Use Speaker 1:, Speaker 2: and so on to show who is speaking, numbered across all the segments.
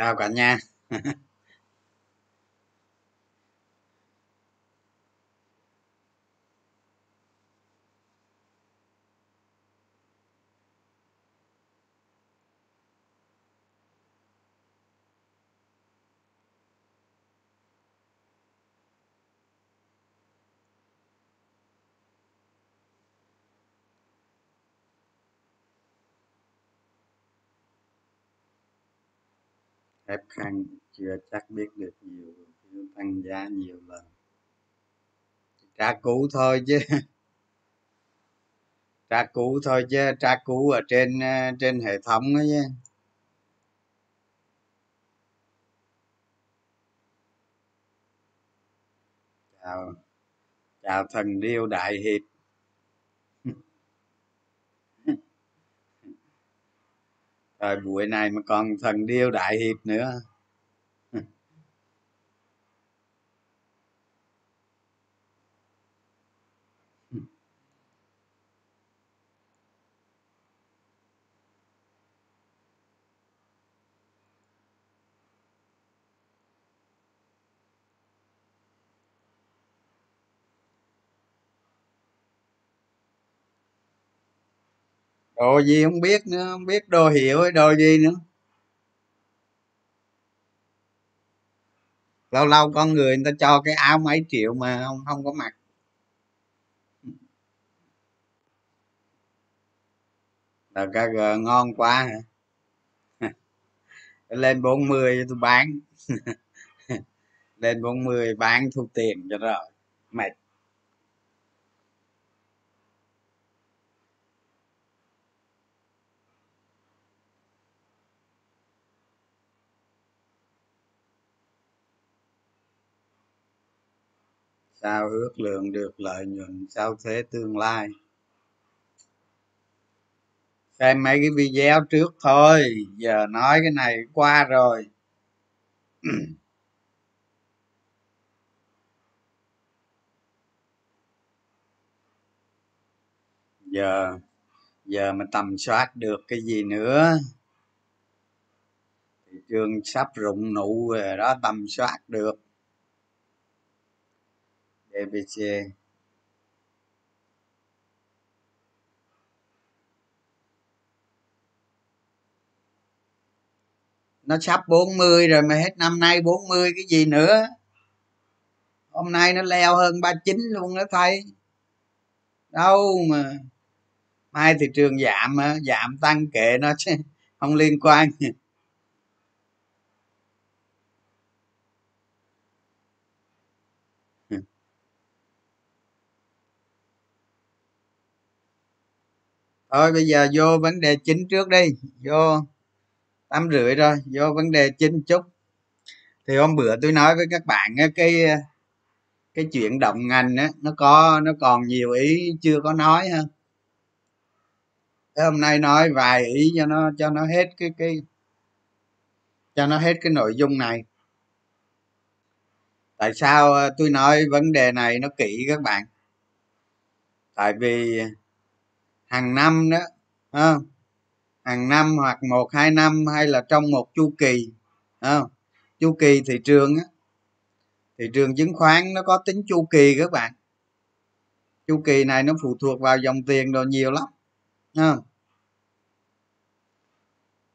Speaker 1: chào cả nhà. Ép khăn, chưa chắc biết được nhiều tăng giá nhiều lần. Tra cũ thôi chứ. Tra cũ thôi chứ, tra cũ ở trên ờ, trên hệ thống ấy chứ. Chào chào thần điêu đại hiệp. Rồi buổi này mà còn thần điêu đại hiệp nữa. Đồ gì không biết nữa, không biết đồ hiệu hay đồ gì nữa. Lâu lâu con người người ta cho cái áo mấy triệu mà không không có mặc. Là kg ngon quá hả? Lên 40 tôi bán. Lên 40 bán thu tiền cho rồi. Mệt. Sao ước lượng được lợi nhuận sau thuế tương lai? Xem mấy cái video trước thôi, giờ nói cái này qua rồi. Giờ giờ mà tầm soát được cái gì nữa? Thị trường sắp rụng nụ rồi đó, tầm soát được dbc nó sắp 40 rồi mà hết năm nay 40 cái gì nữa? Hôm nay nó leo hơn 39 luôn đó thầy. Đâu mà mai thị trường giảm giảm tăng kệ nó chứ không liên quan. Thôi bây giờ vô vấn đề chính trước đi. Vô tám rưỡi rồi vô vấn đề chính chút. Thì hôm bữa tôi nói với các bạn á, cái ờ, cái chuyện động ngành á nó có nó còn nhiều ý chưa có nói ha. Thế hôm nay nói vài ý cho nó cho nó hết cái cái cho nó hết cái nội dung này. Tại sao ờ, tôi nói vấn đề này nó kỹ các bạn? Tại vì hàng năm đó à, hàng năm hoặc một hai năm hay là trong một chu kỳ à, chu kỳ thị trường á thị trường chứng khoán nó có tính chu kỳ các bạn chu kỳ này nó phụ thuộc vào dòng tiền đồ nhiều lắm à.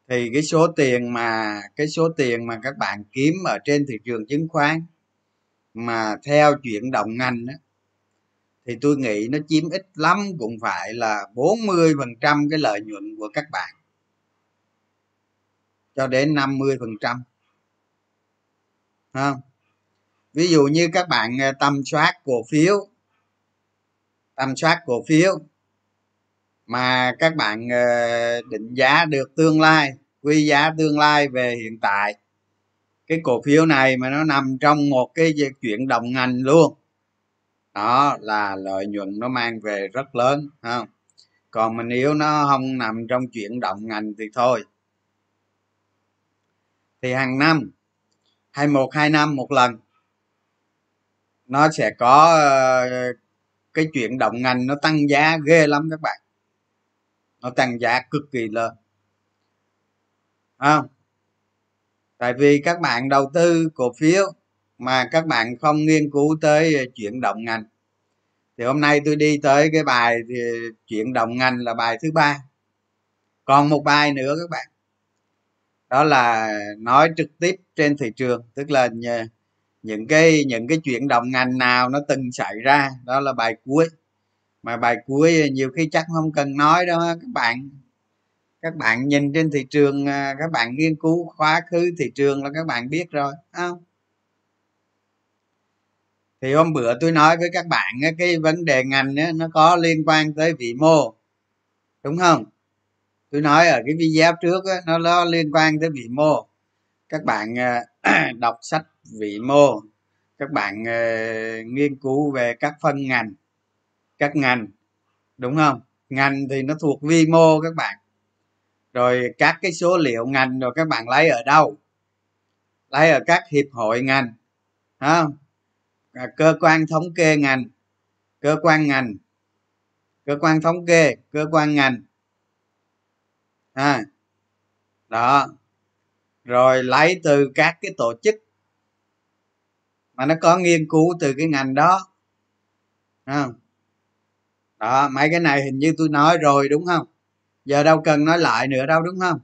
Speaker 1: thì cái số tiền mà cái số tiền mà các bạn kiếm ở trên thị trường chứng khoán mà theo chuyển động ngành đó, thì tôi nghĩ nó chiếm ít lắm, cũng phải là 40 phần trăm cái lợi nhuận của các bạn. Cho đến 50 phần trăm. Không ví dụ như các bạn à, tầm soát cổ phiếu, tầm soát cổ phiếu mà các bạn à, định giá được tương lai quy giá tương lai về hiện tại, cái cổ phiếu này mà nó nằm trong một cái chuyện đồng ngành luôn đó là lợi nhuận nó mang về rất lớn không? Còn mình nếu nó không nằm trong chuyển động ngành thì thôi. Thì hàng năm, hai một, hai năm một lần, nó sẽ có ờ, cái chuyện động ngành nó tăng giá ghê lắm các bạn. Nó tăng giá cực kỳ lớn. Không? Tại vì các bạn đầu tư cổ phiếu mà các bạn không nghiên cứu tới ờ, chuyện động ngành. Thì hôm nay tôi đi tới cái bài, thì, chuyện động ngành là bài thứ ba. Còn một bài nữa các bạn. Đó là nói trực tiếp trên thị trường, tức là ờ, những cái những cái chuyện động ngành nào nó từng xảy ra. Đó là bài cuối. Mà bài cuối ờ, nhiều khi chắc không cần nói đâu các bạn. Các bạn nhìn trên thị trường các bạn nghiên cứu khóa khứ thị trường là các bạn biết rồi không? Thì hôm bữa tôi nói với các bạn cái vấn đề ngành nó có liên quan tới vĩ mô. Đúng không? Tôi nói ở cái video trước nó nó liên quan tới vĩ mô. Các bạn à, đọc sách vĩ mô. Các bạn à, nghiên cứu về các phân ngành, các ngành. Đúng không? Ngành thì nó thuộc vi mô các bạn. Rồi các cái số liệu ngành rồi các bạn lấy ở đâu? Lấy ở các hiệp hội ngành không À, cơ quan thống kê ngành. Cơ quan ngành. Cơ quan thống kê cơ quan ngành. À, đó. Rồi lấy từ các cái tổ chức mà nó có nghiên cứu từ cái ngành đó. Không? Đó mấy cái này hình như tôi nói rồi đúng không? Giờ đâu cần nói lại nữa đâu đúng không?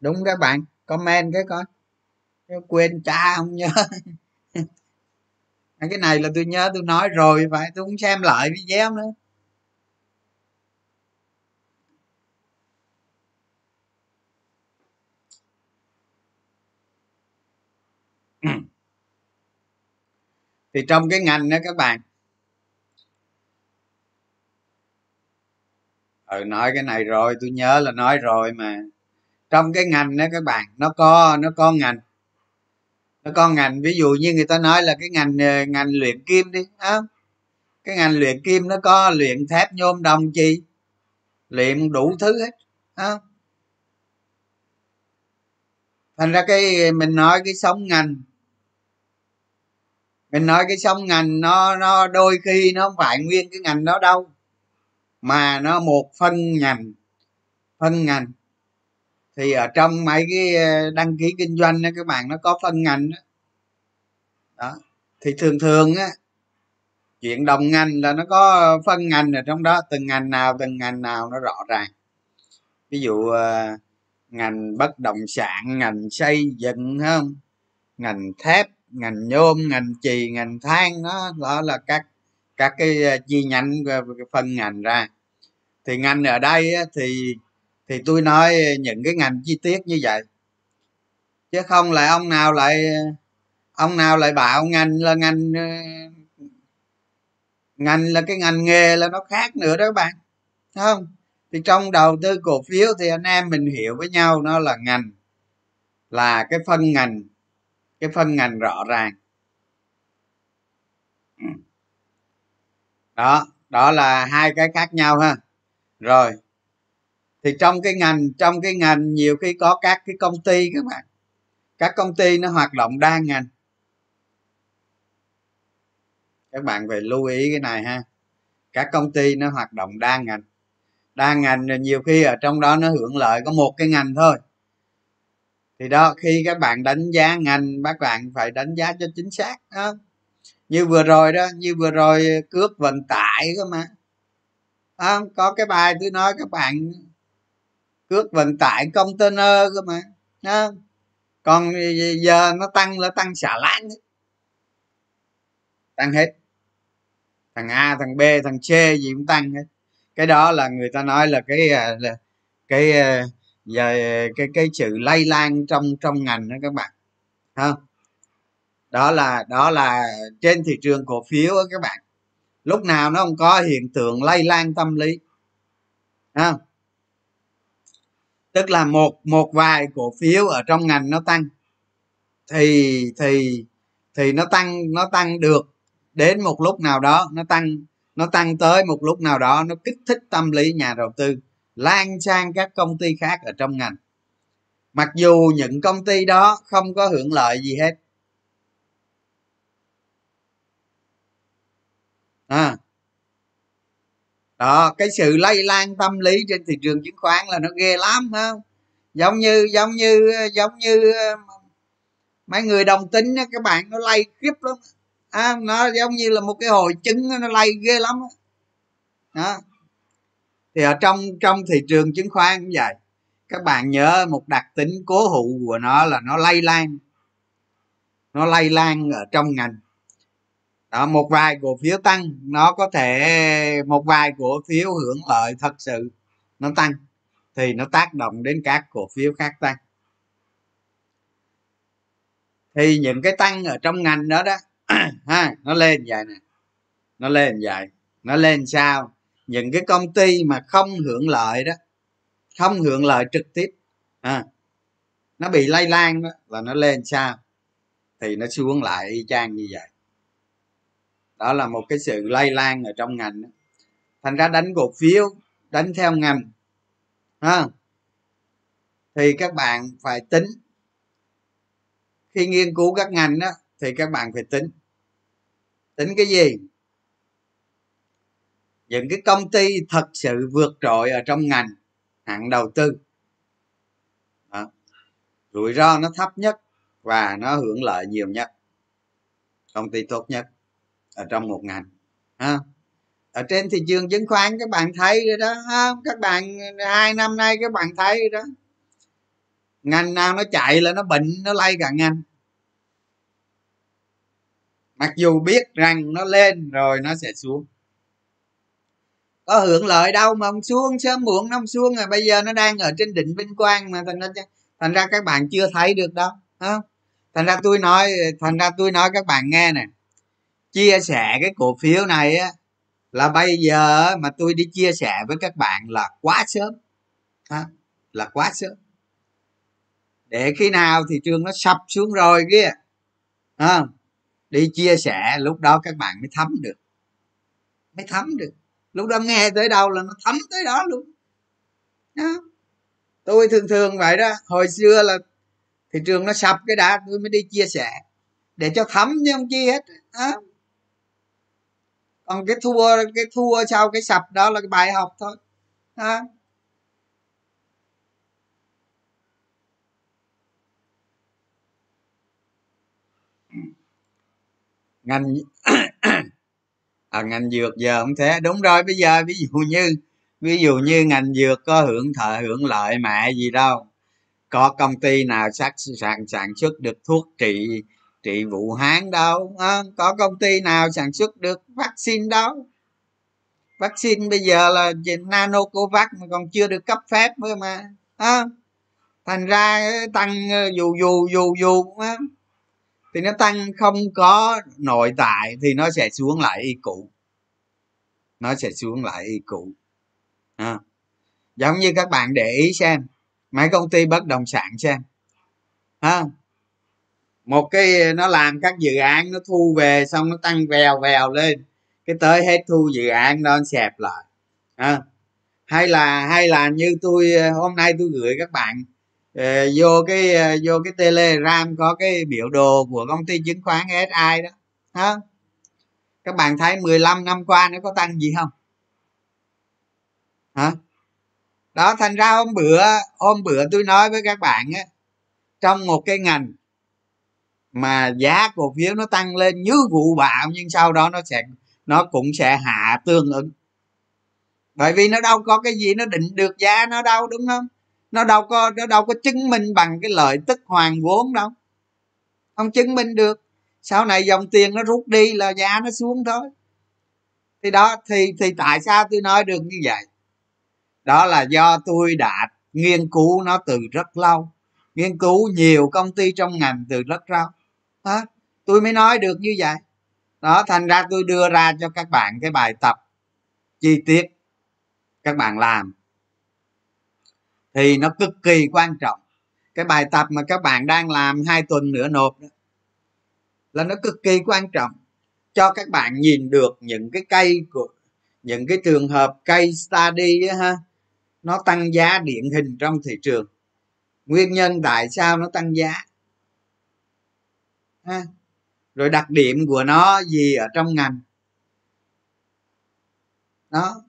Speaker 1: Đúng các bạn. Comment cái coi. Quên cha không nhớ. cái này là tôi nhớ tôi nói rồi, phải tôi cũng xem lại video nữa. Thì trong cái ngành đó các bạn ừ nói cái này rồi, tôi nhớ là nói rồi mà. Trong cái ngành đó các bạn, nó có nó có ngành nó ngành, ví dụ như người ta nói là cái ngành ờ, ngành luyện kim đi, á. Cái ngành luyện kim nó có luyện thép nhôm đồng chi? Luyện đủ thứ hết, á. Thành ra cái, mình nói cái sống ngành. Mình nói cái sống ngành nó nó đôi khi nó không phải nguyên cái ngành đó đâu, mà nó một phân ngành phân ngành thì ở trong mấy cái ờ, đăng ký kinh doanh đó các bạn nó có phân ngành đó, đó. thì thường thường á chuyện đồng ngành là nó có phân ngành ở trong đó từng ngành nào từng ngành nào nó rõ ràng. Ví dụ ờ, ngành bất động sản ngành xây dựng không? Ngành thép ngành nhôm ngành chì ngành than đó, đó là các các cái ờ, chi nhánh phân ngành ra. Thì ngành ở đây thì thì tôi nói những cái ngành chi tiết như vậy. Chứ không lại ông nào lại, ông nào lại bảo ngành là ngành ờ, ngành là cái ngành nghề là nó khác nữa đó các bạn không? Thì trong đầu tư cổ phiếu thì anh em mình hiểu với nhau nó là ngành, là cái phân ngành, cái phân ngành rõ ràng. Ừ. Đó đó là hai cái khác nhau ha. Rồi thì trong cái ngành trong cái ngành nhiều khi có các cái công ty các bạn. Các công ty nó hoạt động đa ngành. Các bạn phải lưu ý cái này ha. Các công ty nó hoạt động đa ngành. Đa ngành nhiều khi ở trong đó nó hưởng lợi có một cái ngành thôi. Thì đó khi các bạn đánh giá ngành các bạn phải đánh giá cho chính xác đó. Như vừa rồi đó như vừa rồi cước vận tải cơ mà. À, có cái bài tôi nói các bạn cước vận tải container cơ mà à, còn giờ nó tăng là tăng xả láng tăng hết. Thằng a thằng b thằng c gì cũng tăng hết. Cái đó là người ta nói là cái à, là cái à, giờ cái cái sự lây lan trong trong ngành đó các bạn. Ha đó là đó là trên thị trường cổ phiếu đó các bạn. Lúc nào nó không có hiện tượng lây lan tâm lý. Ha tức là một một vài cổ phiếu ở trong ngành nó tăng. Thì thì thì nó tăng nó tăng được đến một lúc nào đó, nó tăng nó tăng tới một lúc nào đó, nó kích thích tâm lý nhà đầu tư, lan sang các công ty khác ở trong ngành. Mặc dù những công ty đó không có hưởng lợi gì hết. À đó cái sự lây lan tâm lý trên thị trường chứng khoán là nó ghê lắm không? Giống như giống như giống như ờ, mấy người đồng tính đó, các bạn nó lay khiếp lắm. À, nó giống như là một cái hội chứng nó lay ghê lắm đó. Thì ở trong trong thị trường chứng khoán cũng vậy. Các bạn nhớ một đặc tính cố hữu của nó là nó lây lan. Nó lây lan ở trong ngành đó một vài cổ phiếu tăng nó có thể một vài cổ phiếu hưởng lợi thật sự nó tăng thì nó tác động đến các cổ phiếu khác tăng. Thì những cái tăng ở trong ngành đó đó ha nó lên vậy nè nó lên vậy nó lên sao? Những cái công ty mà không hưởng lợi đó không hưởng lợi trực tiếp à, nó bị lây lan đó là nó lên sao? Thì nó xuống lại y chang như vậy đó là một cái sự lây lan ở trong ngành thành ra đánh cổ phiếu, đánh theo ngành ha. Thì các bạn phải tính. Khi nghiên cứu các ngành đó, thì các bạn phải tính. Tính cái gì? Những cái công ty thật sự vượt trội ở trong ngành, hạng đầu tư. Đó. rủi ro nó thấp nhất và nó hưởng lợi nhiều nhất, công ty tốt nhất ở trong một ngành, ha? Ở trên thị trường chứng khoán, các bạn thấy rồi đó, ha? các bạn, hai năm nay các bạn thấy rồi đó. Ngành nào nó chạy là nó bệnh, nó lay cả ngành. Mặc dù biết rằng nó lên rồi nó sẽ xuống. Có hưởng lợi đâu mà ông xuống, sớm muộn nó xuống rồi. Bây giờ nó đang ở trên đỉnh vinh quang mà thành ra thành ra các bạn chưa thấy được đâu không thành ra tôi nói, thành ra tôi nói các bạn nghe nè chia sẻ cái cổ phiếu này á là bây giờ mà tôi đi chia sẻ với các bạn là quá sớm. Ha, là quá sớm. Để khi nào thị trường nó sập xuống rồi kia ha, đi chia sẻ lúc đó các bạn mới thấm được. Mới thấm được. Lúc đó nghe tới đâu là nó thấm tới đó luôn. Đó. tôi thường thường vậy đó. Hồi xưa là thị trường nó sập cái đã tôi mới đi chia sẻ. Để cho thấm chứ không chi hết. Đó còn cái thua cái thua sau cái sập đó là cái bài học thôi. Ha? Ngành à, ngành dược giờ không thế. Đúng rồi bây giờ ví dụ như ví dụ như ngành dược có hưởng thợ hưởng lợi mẹ gì đâu. Có công ty nào sản sản sản xuất được thuốc trị trị vụ hán đâu? À, có công ty nào sản xuất được vaccine đâu? Vaccine bây giờ là nanocovax mà còn chưa được cấp phép nữa mà. À, thành ra ờ, tăng dù dù dù dù à, thì nó tăng không có nội tại thì nó sẽ xuống lại y cũ. Nó sẽ xuống lại y cũ. À. giống như các bạn để ý xem mấy công ty bất động sản xem. Ha một cái nó làm các dự án nó thu về xong nó tăng vèo vèo lên cái tới hết thu dự án đó xẹp lại à. hay là hay là như tôi hôm nay tôi gửi các bạn Ờ, vô cái ờ, vô cái telegram có cái biểu đồ của công ty chứng khoán SI đó à. các bạn thấy 15 năm qua nó có tăng gì không hả đó thành ra hôm bữa hôm bữa tôi nói với các bạn á trong một cái ngành mà giá cổ phiếu nó tăng lên như vụ bạo nhưng sau đó nó sẽ, nó cũng sẽ hạ tương ứng. Bởi vì nó đâu có cái gì nó định được giá nó đâu, đúng không? Nó đâu có, nó đâu có chứng minh bằng cái lợi tức hoàn vốn đâu. Không chứng minh được. Sau này dòng tiền nó rút đi là giá nó xuống thôi. Thì đó, thì thì tại sao tôi nói được như vậy? Đó là do tôi đã nghiên cứu nó từ rất lâu. Nghiên cứu nhiều công ty trong ngành từ rất lâu đó. tôi mới nói được như vậy. Đó thành ra tôi đưa ra cho các bạn cái bài tập chi tiết các bạn làm. Thì nó cực kỳ quan trọng. Cái bài tập mà các bạn đang làm hai tuần nữa nộp đó, là nó cực kỳ quan trọng cho các bạn nhìn được những cái cây của những cái trường hợp cây study á, ha nó tăng giá điển hình trong thị trường. Nguyên nhân tại sao nó tăng giá? Ha. Rồi đặc điểm của nó gì ở trong ngành? Đó.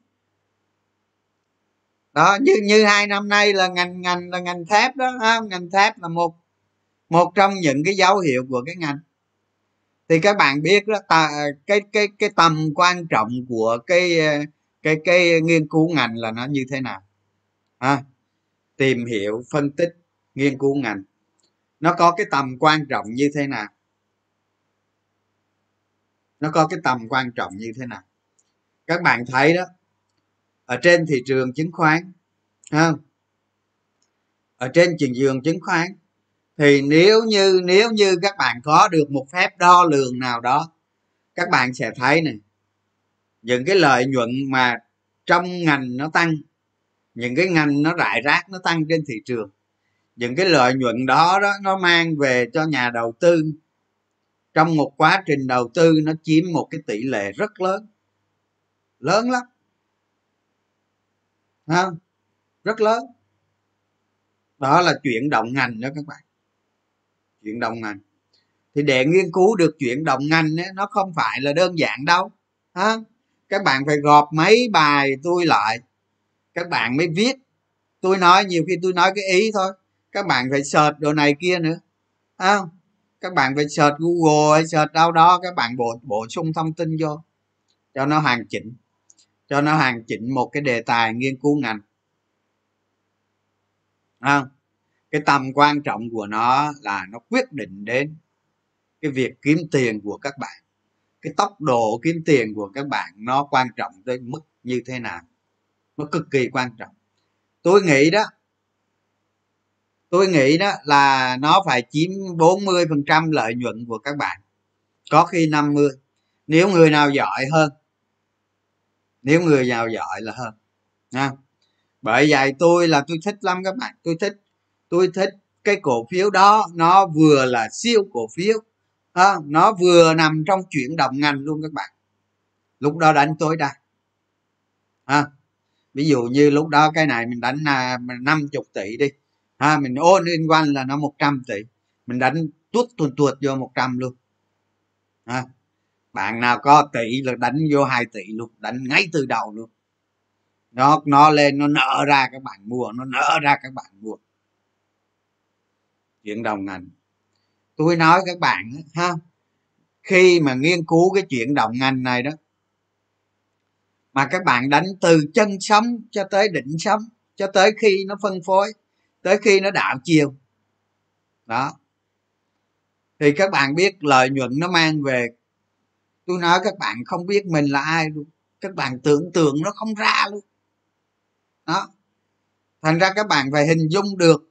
Speaker 1: Đó như như hai năm nay là ngành ngành là ngành thép đó ha? ngành thép là một một trong những cái dấu hiệu của cái ngành. Thì các bạn biết đó ta, cái cái cái tầm quan trọng của cái cái cái nghiên cứu ngành là nó như thế nào? Ha. Tìm hiểu phân tích nghiên cứu ngành. Nó có cái tầm quan trọng như thế nào? Nó có cái tầm quan trọng như thế nào? Các bạn thấy đó, ở trên thị trường chứng khoán không? Ở trên thị trường chứng khoán, thì nếu như nếu như các bạn có được một phép đo lường nào đó, các bạn sẽ thấy này, những cái lợi nhuận mà trong ngành nó tăng, những cái ngành nó rải rác, nó tăng trên thị trường, những cái lợi nhuận đó đó, nó mang về cho nhà đầu tư trong một quá trình đầu tư nó chiếm một cái tỷ lệ rất lớn. Lớn lắm. Ha rất lớn. Đó là chuyển động ngành đó các bạn. Chuyển động ngành. Thì để nghiên cứu được chuyển động ngành ấy, nó không phải là đơn giản đâu. Ha các bạn phải gọp mấy bài tôi lại. Các bạn mới viết. Tôi nói nhiều khi tôi nói cái ý thôi. Các bạn phải search đồ này kia nữa. Không? Các bạn phải search google hay search đâu đó, các bạn bổ bổ sung thông tin vô, cho nó hoàn chỉnh, cho nó hoàn chỉnh một cái đề tài nghiên cứu ngành không? Cái tầm quan trọng của nó là nó quyết định đến cái việc kiếm tiền của các bạn. Cái tốc độ kiếm tiền của các bạn nó quan trọng tới mức như thế nào, nó cực kỳ quan trọng. Tôi nghĩ đó tôi nghĩ đó là nó phải chiếm 40 phần trăm lợi nhuận của các bạn. Có khi 50 nếu người nào giỏi hơn nếu người nào giỏi là hơn. Nha. Bởi vậy tôi là tôi thích lắm các bạn. Tôi thích tôi thích cái cổ phiếu đó. Nó vừa là siêu cổ phiếu. À, nó vừa nằm trong chuyển động ngành luôn các bạn. Lúc đó đánh tối đa. À, ví dụ như lúc đó cái này mình đánh là năm chục tỷ đi ha, mình ôn liên quan là nó 100 tỷ. Mình đánh tuốt tuột tuột vô 100 luôn. Ha, bạn nào có tỷ là đánh vô 2 tỷ luôn, đánh ngay từ đầu luôn. Nó nó lên, nó nở ra các bạn mua, nó nở ra các bạn mua. Chuyện đồng ngành. Tôi nói các bạn ha, khi mà nghiên cứu cái chuyện đồng ngành này đó, mà các bạn đánh từ chân sống cho tới đỉnh sống, cho tới khi nó phân phối tới khi nó đảo chiều đó. Thì các bạn biết lợi nhuận nó mang về. Tôi nói các bạn không biết mình là ai luôn. Các bạn tưởng tượng nó không ra luôn. Đó. Thành ra các bạn phải hình dung được.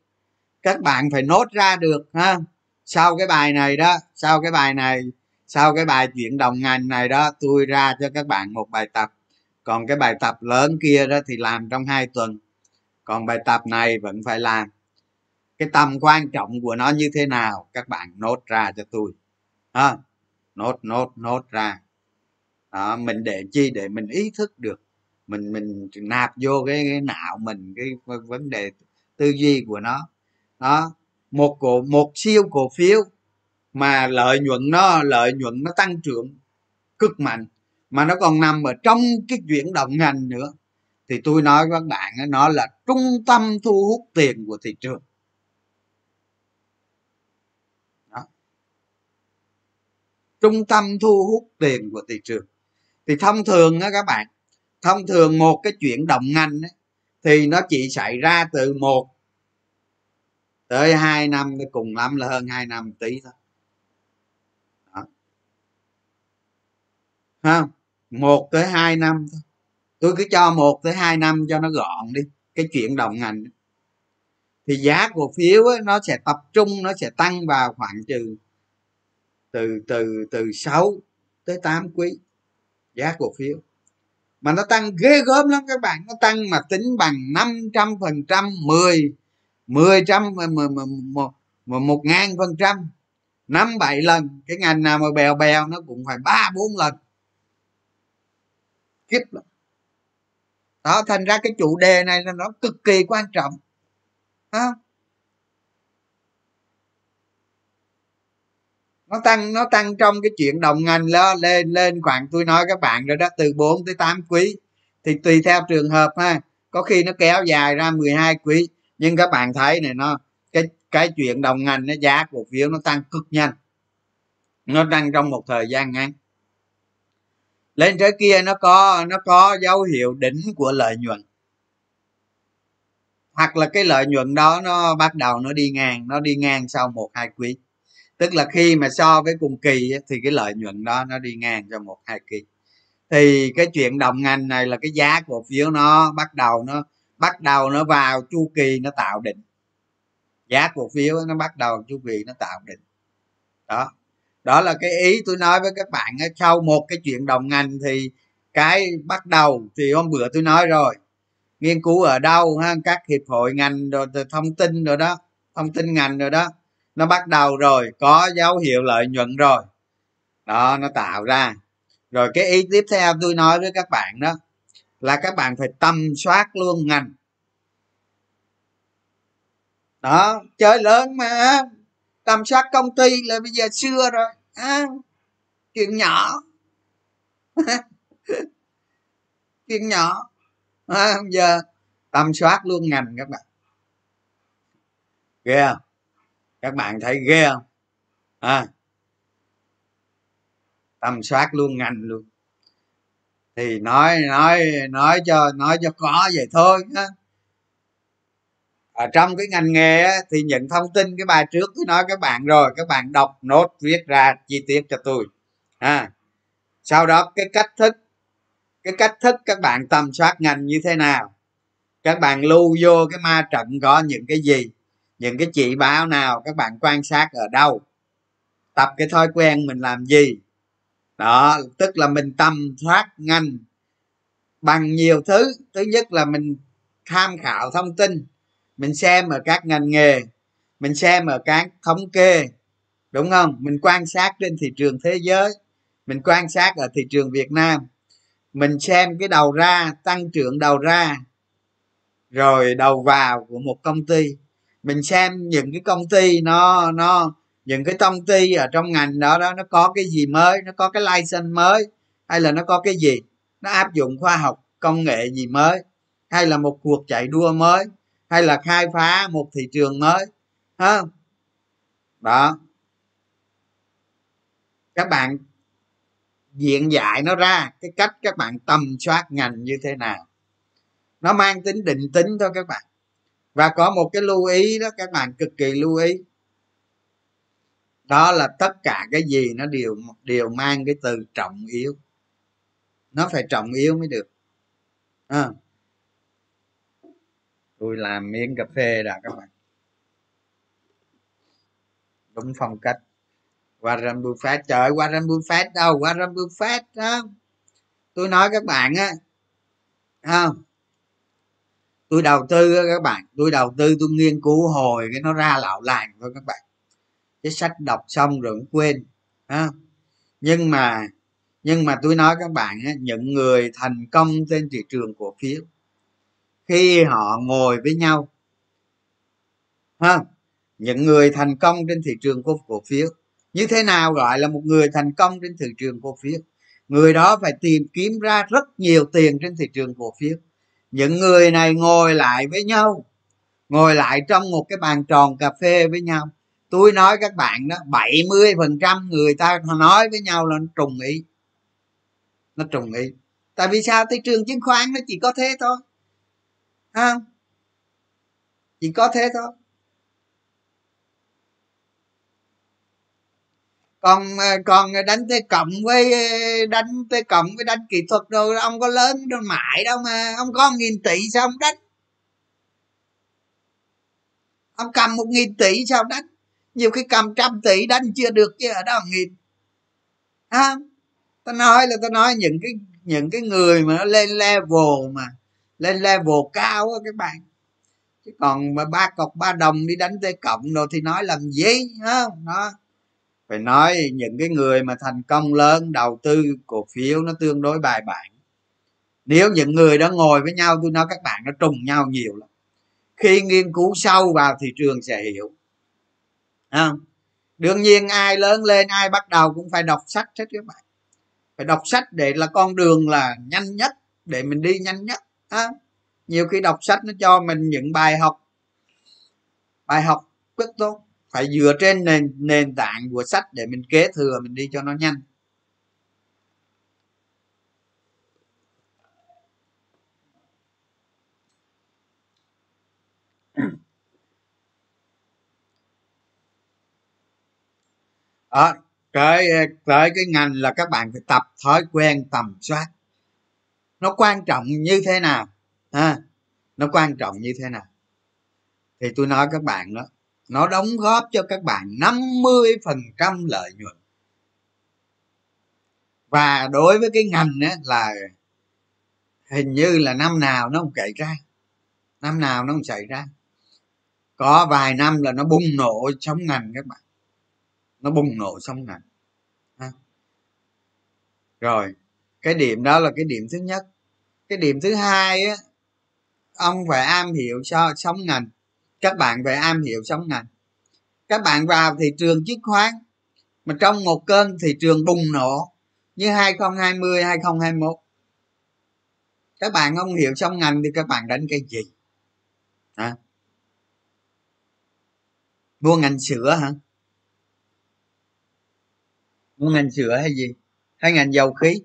Speaker 1: Các bạn phải nốt ra được, ha. Sau cái bài này đó, sau cái bài này, sau cái bài chuyển đồng ngành này đó, tôi ra cho các bạn một bài tập. Còn cái bài tập lớn kia đó thì làm trong hai tuần còn bài tập này vẫn phải làm. Cái tầm quan trọng của nó như thế nào các bạn nốt ra cho tôi. Ha nốt nốt nốt ra. Đó, mình để chi để mình ý thức được. Mình mình nạp vô cái, cái não mình cái vấn đề tư duy của nó. Đó một cổ một siêu cổ phiếu mà lợi nhuận nó lợi nhuận nó tăng trưởng cực mạnh mà nó còn nằm ở trong cái chuyển động ngành nữa thì tôi nói với các bạn nó là trung tâm thu hút tiền của thị trường. Đó. trung tâm thu hút tiền của thị trường. Thì thông thường á các bạn thông thường một cái chuyển động ngành ấy, thì nó chỉ xảy ra từ một tới hai năm cùng lắm là hơn hai năm tí thôi. Đó. không? Một tới hai năm thôi tôi cứ cho một tới hai năm cho nó gọn đi cái chuyện đồng ngành thì giá cổ phiếu ấy, nó sẽ tập trung nó sẽ tăng vào khoảng trừ từ từ từ 6 tới 8 quý giá cổ phiếu. Mà nó tăng ghê gớm lắm các bạn nó tăng mà tính bằng 500 phần trăm 10 10 trăm một một ngàn phần trăm năm bảy lần. Cái ngành nào mà bèo bèo nó cũng phải ba bốn lần. Kiếp lắm đó, thành ra cái chủ đề này là nó cực kỳ quan trọng. Không nó tăng nó tăng trong cái chuyện đồng ngành đó, lên lên khoảng tôi nói các bạn rồi đó, từ 4 tới 8 quý. Thì tùy theo trường hợp ha. Có khi nó kéo dài ra 12 quý. Nhưng các bạn thấy này, nó, cái cái chuyện đồng ngành nó giá cổ phiếu nó tăng cực nhanh. Nó tăng trong một thời gian ngắn lên tới kia nó có nó có dấu hiệu đỉnh của lợi nhuận. Hoặc là cái lợi nhuận đó nó bắt đầu nó đi ngang, nó đi ngang sau một hai quý. Tức là khi mà so với cùng kỳ thì cái lợi nhuận đó nó đi ngang cho một hai kỳ. Thì cái chuyện đồng ngành này là cái giá cổ phiếu nó bắt đầu nó, bắt đầu nó vào chu kỳ nó tạo đỉnh. Giá cổ phiếu nó bắt đầu chu kỳ nó tạo đỉnh. Đó đó là cái ý tôi nói với các bạn sau một cái chuyện đồng ngành thì cái bắt đầu thì hôm bữa tôi nói rồi. Nghiên cứu ở đâu ha, các hiệp hội ngành rồi thông tin rồi đó, thông tin ngành rồi đó, nó bắt đầu rồi, có dấu hiệu lợi nhuận rồi. Đó, nó tạo ra. Rồi cái ý tiếp theo tôi nói với các bạn đó là các bạn phải tầm soát luôn ngành. Đó, chơi lớn mà tầm soát công ty là bây giờ xưa rồi. À, chuyện nhỏ. Chuyện nhỏ. À, giờ tầm soát luôn ngành các bạn. Ghê không? Các bạn thấy ghê không? À, tầm soát luôn ngành luôn. Thì nói nói nói cho nói cho có vậy thôi ha ở trong cái ngành nghề á, thì những thông tin cái bài trước tôi nói các bạn rồi các bạn đọc nốt viết ra chi tiết cho tôi. À sau đó cái cách thức cái cách thức các bạn tầm soát ngành như thế nào? Các bạn lưu vô cái ma trận có những cái gì? Những cái chỉ báo nào các bạn quan sát ở đâu? Tập cái thói quen mình làm gì? Đó tức là mình tầm soát ngành bằng nhiều thứ. Thứ nhất là mình tham khảo thông tin mình xem ở các ngành nghề, mình xem ở các thống kê, đúng không? Mình quan sát trên thị trường thế giới, mình quan sát ở thị trường việt nam. Mình xem cái đầu ra, tăng trưởng đầu ra, rồi đầu vào của một công ty. Mình xem những cái công ty nó nó, những cái công ty ở trong ngành đó đó, nó có cái gì mới, nó có cái license mới, hay là nó có cái gì? Nó áp dụng khoa học, công nghệ gì mới, hay là một cuộc chạy đua mới? Hay là khai phá một thị trường mới, ha? Đó. Các bạn diện dạy nó ra cái cách các bạn tầm soát ngành như thế nào. Nó mang tính định tính thôi các bạn. Và có một cái lưu ý đó, các bạn cực kỳ lưu ý. Đó là tất cả cái gì nó đều đều mang cái từ trọng yếu. Nó phải trọng yếu mới được. À tôi làm miếng cà phê đã các bạn. Đúng phong cách. Warren Buffett trời Warren Buffett đâu Warren Buffett đó. Tôi nói các bạn á không? Tôi đầu tư các bạn tôi đầu tư tôi nghiên cứu hồi cái nó ra lạo làng thôi các bạn. Cái sách đọc xong rồi cũng quên ha nhưng mà nhưng mà tôi nói các bạn á, những người thành công trên thị trường cổ phiếu khi họ ngồi với nhau. Ha, những người thành công trên thị trường cổ phiếu. Như thế nào gọi là một người thành công trên thị trường cổ phiếu? Người đó phải tìm kiếm ra rất nhiều tiền trên thị trường cổ phiếu. Những người này ngồi lại với nhau, ngồi lại trong một cái bàn tròn cà phê với nhau. Tôi nói các bạn đó 70 phần trăm người ta nói với nhau là nó trùng ý. Nó trùng ý. Tại vì sao? Thị trường chứng khoán nó chỉ có thế thôi không. Chỉ có thế thôi. Còn ờ, còn đánh tới cộng với ờ, đánh tới cộng với đánh kỹ thuật rồi ông có lớn đâu mãi đâu mà. Ông có nghìn tỷ sao ông đánh? Ông cầm một nghìn tỷ sao đánh? Nhiều khi cầm trăm tỷ đánh chưa được chứ ở đó nghìn. À, ta nói là ta nói những cái những cái người mà nó lên level mà lên level cao á các bạn. Chứ còn mà ba cọc ba đồng đi đánh tê cộng rồi thì nói làm gì không đó. Phải nói những cái người mà thành công lớn, đầu tư cổ phiếu nó tương đối bài bản. Nếu những người đó ngồi với nhau, tôi nói các bạn nó trùng nhau nhiều lắm. Khi nghiên cứu sâu vào thị trường sẽ hiểu. Không đương nhiên ai lớn lên, ai bắt đầu cũng phải đọc sách hết các bạn. Phải đọc sách để là con đường là nhanh nhất, để mình đi nhanh nhất à, nhiều khi đọc sách nó cho mình những bài học. Bài học rất tốt. Phải dựa trên nền nền tảng của sách để mình kế thừa mình đi cho nó nhanh. Đó cái tới cái ngành là các bạn phải tập thói quen tầm soát nó quan trọng như thế nào? Ha? Nó quan trọng như thế nào? Thì tôi nói các bạn đó nó đóng góp cho các bạn 50% lợi nhuận. Và đối với cái ngành á là hình như là năm nào nó không chạy ra. Năm nào nó không xảy ra. Có vài năm là nó bùng nổ sống ngành các bạn. Nó bùng nổ sống ngành. Ha, rồi cái điểm đó là cái điểm thứ nhất. Cái điểm thứ hai á, ông phải am hiểu cho sống ngành. Các bạn phải am hiểu sống ngành. Các bạn vào thị trường chứng khoán, mà trong một cơn thị trường bùng nổ như 2020 2021 các bạn không hiểu sống ngành thì các bạn đánh cái gì? Hả? Mua ngành sữa hả? Mua ngành sữa hay gì? Hay ngành dầu khí?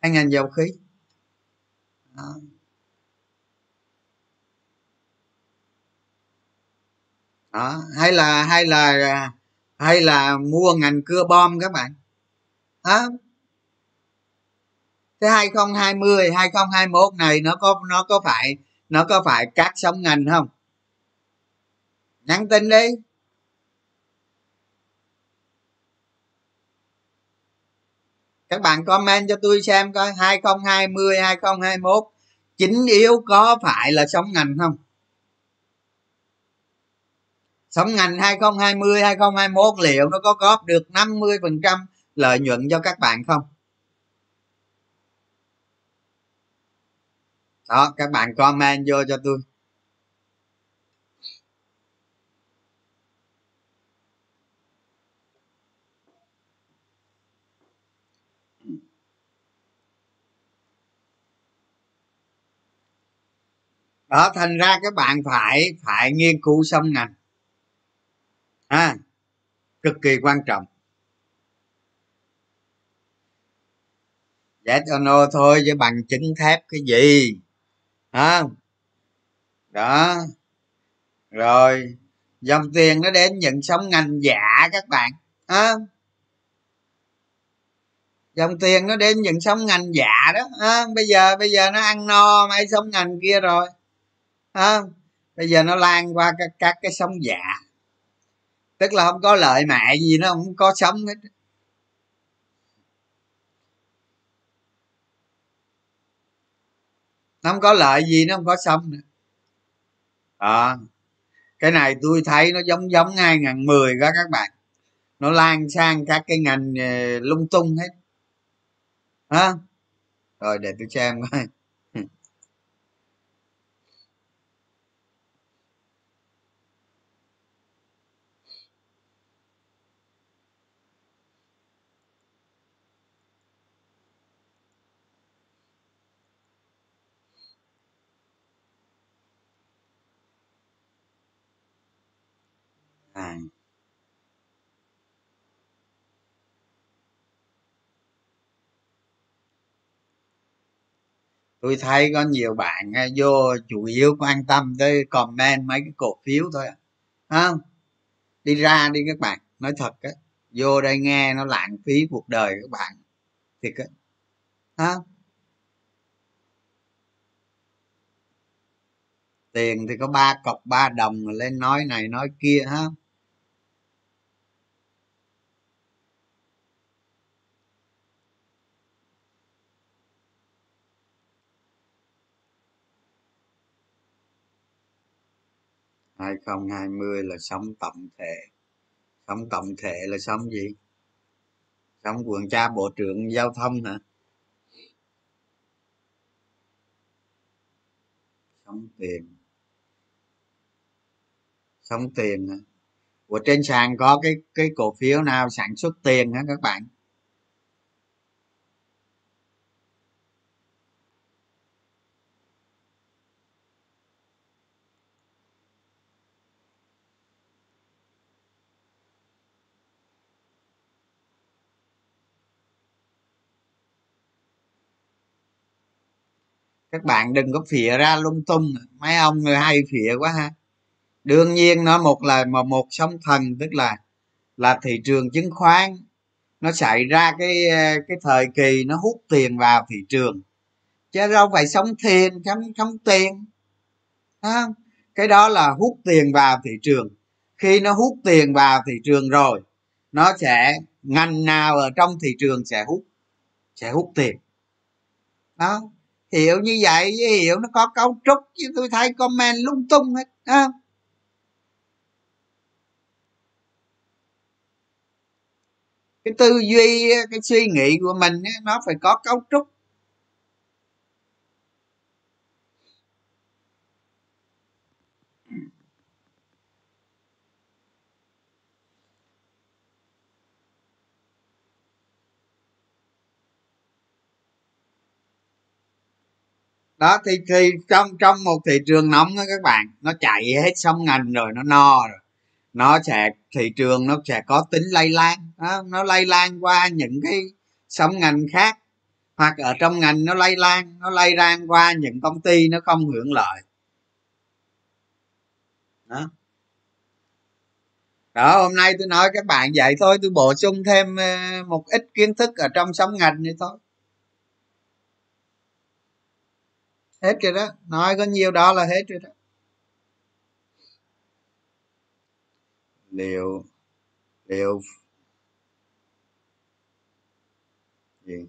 Speaker 1: Hay ngành dầu khí. Đó. đó. Hay là hay là hay là mua ngành cưa bom các bạn. Đó. Thế 2020 2021 này nó có nó có phải, nó có phải cắt sóng ngành không? Nhắn tin đi. Các bạn comment cho tôi xem coi 2020 2021 chính yếu có phải là sống ngành không? Sống ngành 2020 2021 liệu nó có góp được 50 phần trăm lợi nhuận cho các bạn không? Đó, các bạn comment vô cho tôi. Đó thành ra các bạn phải phải nghiên cứu xong ngành. À, cực kỳ quan trọng. Yes or no thôi với bằng chứng thép cái gì? À, đó. Rồi dòng tiền nó đến những sóng ngành giả các bạn à, dòng tiền nó đến những sóng ngành giả đó à, bây giờ bây giờ nó ăn no mấy sóng ngành kia rồi à, bây giờ nó lan qua các, các cái sóng giả tức là không có lợi mẹ gì nó không có sống hết. Nó không có lợi gì nó không có sống nữa. À, cái này tôi thấy nó giống giống 2010 đó các bạn. Nó lan sang các cái ngành ờ, lung tung hết. Hả? Rồi để tôi xem coi. Vàng. Tôi thấy có nhiều bạn à, vô chủ yếu quan tâm tới comment mấy cái cổ phiếu thôi không? Đi ra đi các bạn, nói thật á, vô đây nghe nó lãng phí cuộc đời các bạn, thiệt á. Ha tiền thì có ba cọc, ba đồng lên nói này nói kia ha 2020 là sống tổng thể. Sống tổng thể là sống gì? Sống quần cha bộ trưởng giao thông hả? Sống tiền. Sống tiền hả? Của trên sàn có cái cái cổ phiếu nào sản xuất tiền hả các bạn? Các bạn đừng có phỉa ra lung tung. Mấy ông người hay phỉa quá ha. Đương nhiên nó một là một, một sóng thần tức là là thị trường chứng khoán. Nó xảy ra cái ờ, cái thời kỳ nó hút tiền vào thị trường. Chứ đâu phải sống thiền sống sống tiền. Không? cái đó là hút tiền vào thị trường. Khi nó hút tiền vào thị trường rồi nó sẽ ngành nào ở trong thị trường sẽ hút sẽ hút tiền. Đó hiểu như vậy hiểu nó có cấu trúc, chứ tôi thấy comment lung tung hết à. cái tư duy, cái suy nghĩ của mình nó phải có cấu trúc đó thì thì trong trong một thị trường nóng đó các bạn nó chạy hết xong ngành rồi nó no rồi. Nó sẽ thị trường nó sẽ có tính lây lan. Đó, nó lây lan qua những cái sóng ngành khác. Hoặc ở trong ngành nó lây lan nó lây lan qua những công ty nó không hưởng lợi. Đó. Đó hôm nay tôi nói các bạn vậy thôi tôi bổ sung thêm ờ, một ít kiến thức ở trong sóng ngành này thôi. Hết rồi đó. Nói có nhiều đó là hết rồi đó. Liệu liệu gì?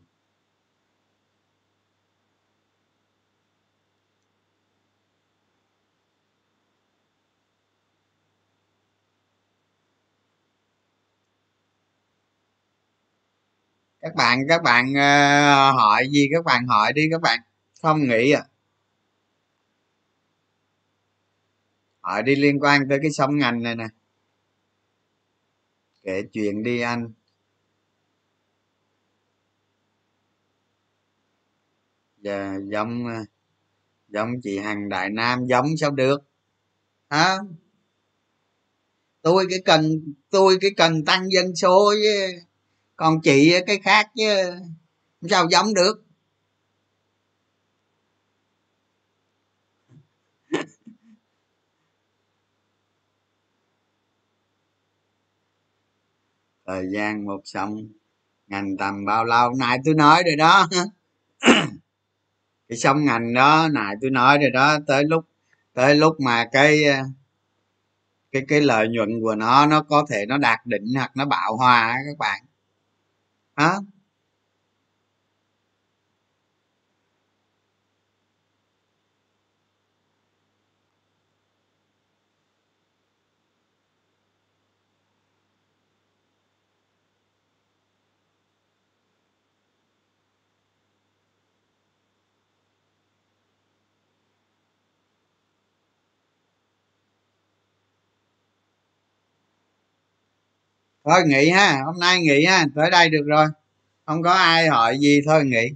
Speaker 1: Các bạn các bạn uh, hỏi gì? Các bạn hỏi đi các bạn không nghĩ à hỏi đi liên quan tới cái sông ngành này nè. Kể chuyện đi anh. Giờ giống ờ, giống chị hằng đại nam, giống sao được? Hả? Tôi cái cần, tôi cái cần tăng dân số chứ còn chị cái khác chứ sao giống được. Thời gian một xong, ngành tầm bao lâu? Nãy tôi nói rồi đó. Cái xong ngành đó, nãy tôi nói rồi đó. Tới lúc tới lúc mà cái cái cái lợi nhuận của nó nó có thể nó đạt đỉnh hoặc nó bạo hòa các bạn. Hả? Thôi nghỉ ha, hôm nay nghỉ ha, tới đây được rồi. Không có ai hỏi gì, thôi nghỉ.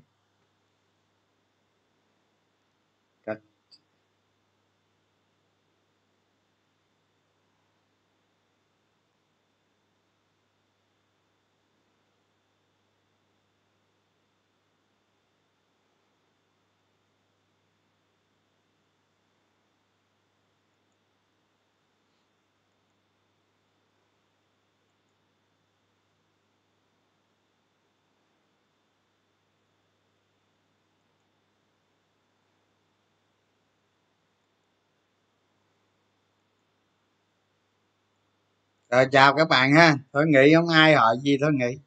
Speaker 1: Rồi chào các bạn ha. Thôi nghĩ không ai hỏi gì thôi nghĩ